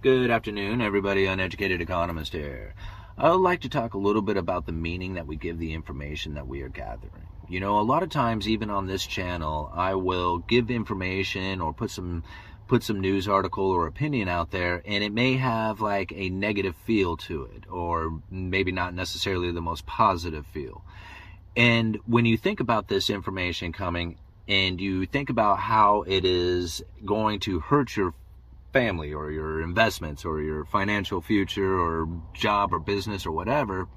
Good afternoon, everybody. Uneducated economist here. I would like to talk a little bit about the meaning that we give the information that we are gathering. You know, a lot of times, even on this channel, I will give information or put some put some news article or opinion out there, and it may have like a negative feel to it, or maybe not necessarily the most positive feel. And when you think about this information coming, and you think about how it is going to hurt your family or your investments or your financial future or job or business or whatever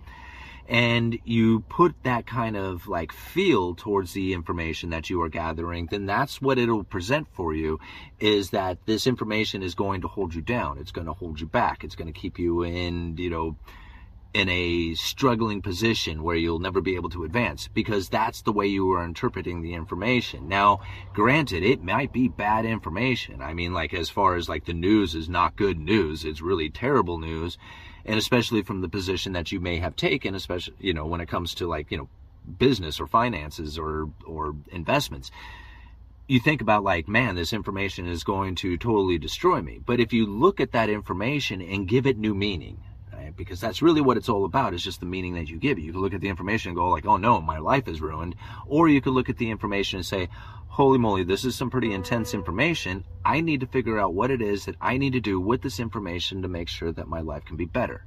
and you put that kind of like feel towards the information that you are gathering, then that's what it'll present for you is that this information is going to hold you down. It's going to hold you back. It's going to keep you in, you know, in a struggling position where you'll never be able to advance because that's the way you are interpreting the information. Now, granted, it might be bad information. I mean, like as far as like the news is not good news, it's really terrible news. And especially from the position that you may have taken, especially, you know, when it comes to like, you know, business or finances or, or investments you think about like, man, this information is going to totally destroy me. But if you look at that information and give it new meaning, because that's really what it's all about is just the meaning that you give. You can look at the information and go like, oh no, my life is ruined. Or you could look at the information and say, holy moly, this is some pretty intense information. I need to figure out what it is that I need to do with this information to make sure that my life can be better.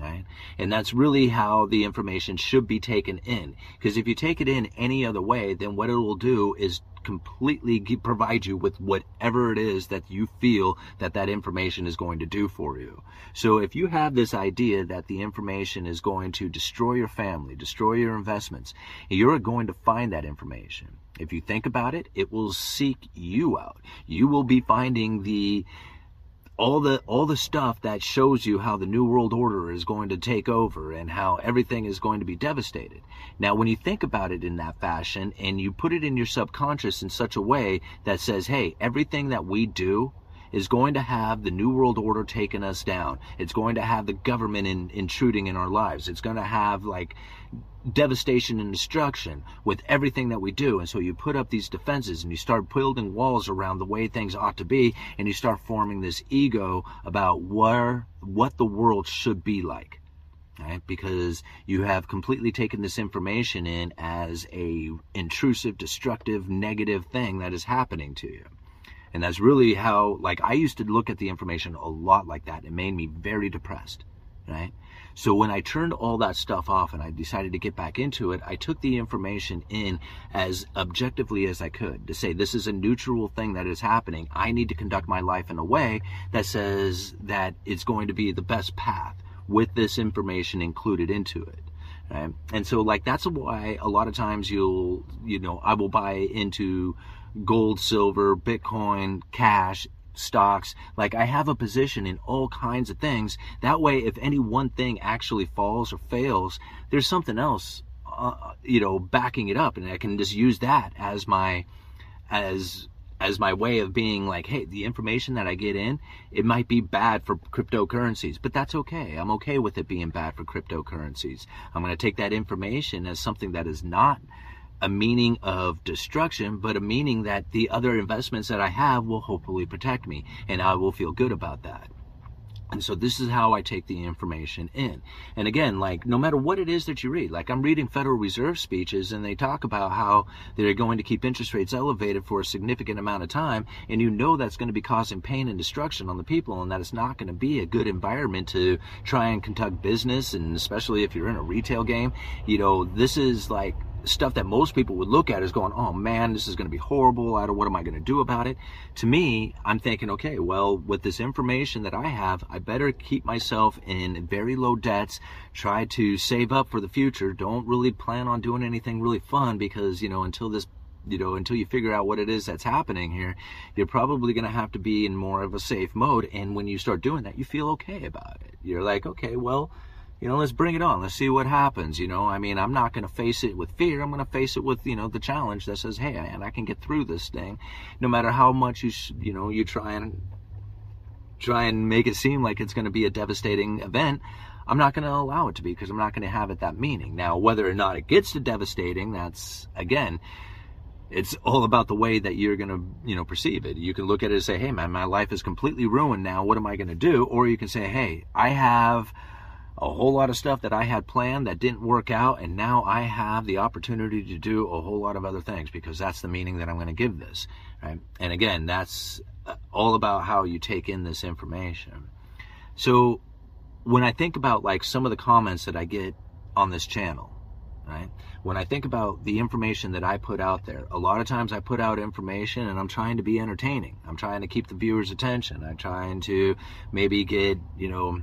Right? And that's really how the information should be taken in. Because if you take it in any other way, then what it will do is completely provide you with whatever it is that you feel that that information is going to do for you. So if you have this idea that the information is going to destroy your family, destroy your investments, you're going to find that information. If you think about it, it will seek you out. You will be finding the all the all the stuff that shows you how the new world order is going to take over and how everything is going to be devastated. Now, when you think about it in that fashion and you put it in your subconscious in such a way that says, "Hey, everything that we do is going to have the New World Order taking us down. It's going to have the government in, intruding in our lives. It's going to have like devastation and destruction with everything that we do. And so you put up these defenses and you start building walls around the way things ought to be and you start forming this ego about where what the world should be like. Right? Because you have completely taken this information in as a intrusive, destructive, negative thing that is happening to you. And that's really how, like, I used to look at the information a lot like that. It made me very depressed, right? So when I turned all that stuff off and I decided to get back into it, I took the information in as objectively as I could to say, this is a neutral thing that is happening. I need to conduct my life in a way that says that it's going to be the best path with this information included into it. Right? And so like that's why a lot of times you'll you know I will buy into gold, silver, Bitcoin, cash, stocks. Like I have a position in all kinds of things. That way, if any one thing actually falls or fails, there's something else, uh, you know, backing it up, and I can just use that as my, as as my way of being like, hey, the information that I get in, it might be bad for cryptocurrencies, but that's okay. I'm okay with it being bad for cryptocurrencies. I'm going to take that information as something that is not a meaning of destruction, but a meaning that the other investments that I have will hopefully protect me, and I will feel good about that. And so this is how I take the information in. And again, like no matter what it is that you read, like I'm reading Federal Reserve speeches and they talk about how they're going to keep interest rates elevated for a significant amount of time. And you know that's going to be causing pain and destruction on the people and that it's not going to be a good environment to try and conduct business. And especially if you're in a retail game, you know, this is like stuff that most people would look at is going, oh man, this is going to be horrible. I don't, what am I going to do about it? To me, I'm thinking, okay, well, with this information that I have, I better keep myself in very low debts, try to save up for the future. Don't really plan on doing anything really fun because, you know, until this you know, until you figure out what it is that's happening here, you're probably going to have to be in more of a safe mode. And when you start doing that, you feel okay about it. You're like, okay, well, you know, let's bring it on. Let's see what happens. You know, I mean, I'm not going to face it with fear. I'm going to face it with, you know, the challenge that says, hey, and I can get through this thing, no matter how much you, you know, you try and try and make it seem like it's going to be a devastating event. I'm not going to allow it to be because I'm not going to have it that meaning. Now, whether or not it gets to devastating, that's again, It's all about the way that you're going to, you know, perceive it. You can look at it and say, "Hey, man, my life is completely ruined now. What am I going to do?" Or you can say, "Hey, I have a whole lot of stuff that I had planned that didn't work out, and now I have the opportunity to do a whole lot of other things because that's the meaning that I'm going to give this." Right? And again, that's uh, all about how you take in this information. So, when I think about like some of the comments that I get on this channel, right? When I think about the information that I put out there, a lot of times I put out information and I'm trying to be entertaining. I'm trying to keep the viewer's attention. I'm trying to maybe get, you know,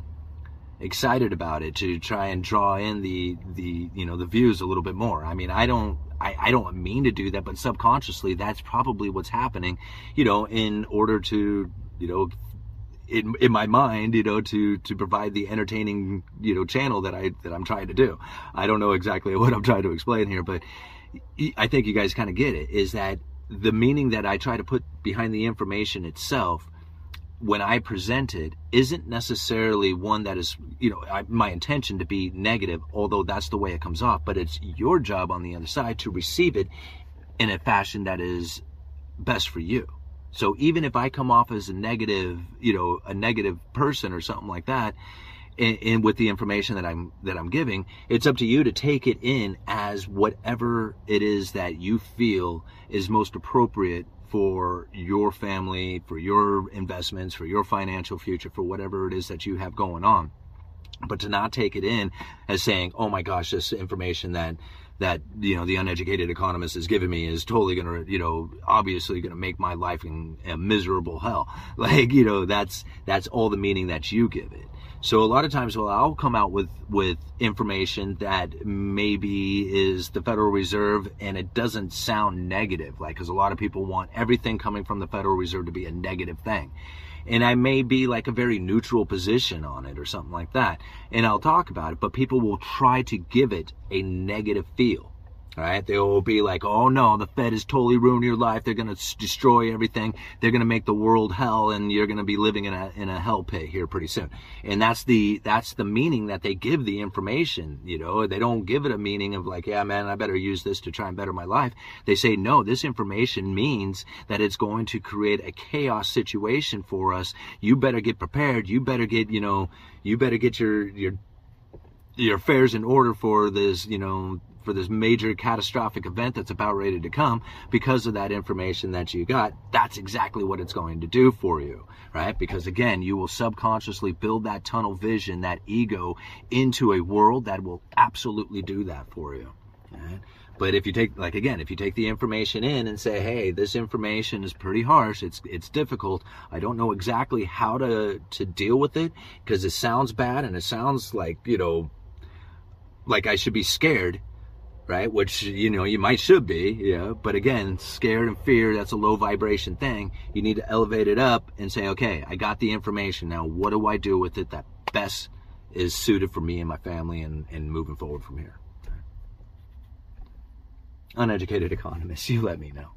excited about it to try and draw in the the you know the views a little bit more. I mean, I don't I, I don't mean to do that, but subconsciously that's probably what's happening, you know, in order to, you know, in in my mind, you know, to to provide the entertaining, you know, channel that I that I'm trying to do. I don't know exactly what I'm trying to explain here, but I think you guys kind of get it. Is that the meaning that I try to put behind the information itself when I present it isn't necessarily one that is, you know, I, my intention to be negative, although that's the way it comes off. But it's your job on the other side to receive it in a fashion that is best for you. So even if I come off as a negative, you know, a negative person or something like that, and, with the information that I'm that I'm giving, it's up to you to take it in as whatever it is that you feel is most appropriate for your family, for your investments, for your financial future, for whatever it is that you have going on. But to not take it in as saying, "Oh my gosh, this information that that you know the uneducated economist is giving me is totally going to you know obviously going to make my life in a miserable hell. Like you know that's that's all the meaning that you give it. So a lot of times well i'll come out with with information that maybe is the federal reserve and it doesn't sound negative like because a lot of people want everything coming from the federal reserve to be a negative thing and I may be like a very neutral position on it or something like that. And I'll talk about it, but people will try to give it a negative feel. Right? They will be like, oh no, the Fed is totally ruining your life. They're going to destroy everything. They're going to make the world hell and you're going to be living in a, in a hell pit here pretty soon. And that's the, that's the meaning that they give the information. You know, they don't give it a meaning of like, yeah, man, I better use this to try and better my life. They say, no, this information means that it's going to create a chaos situation for us. You better get prepared. You better get, you know, you better get your, your, your affairs in order for this, you know, for this major catastrophic event that's about ready to come because of that information that you got, that's exactly what it's going to do for you, right? Because again, you will subconsciously build that tunnel vision, that ego into a world that will absolutely do that for you. Right? But if you take, like again, if you take the information in and say, "Hey, this information is pretty harsh. It's it's difficult. I don't know exactly how to to deal with it because it sounds bad and it sounds like you know, like I should be scared." Right? Which, you know, you might should be, yeah. But again, scared and fear, that's a low vibration thing. You need to elevate it up and say, okay, I got the information. Now, what do I do with it that best is suited for me and my family and, and moving forward from here? Uneducated economist, you let me know.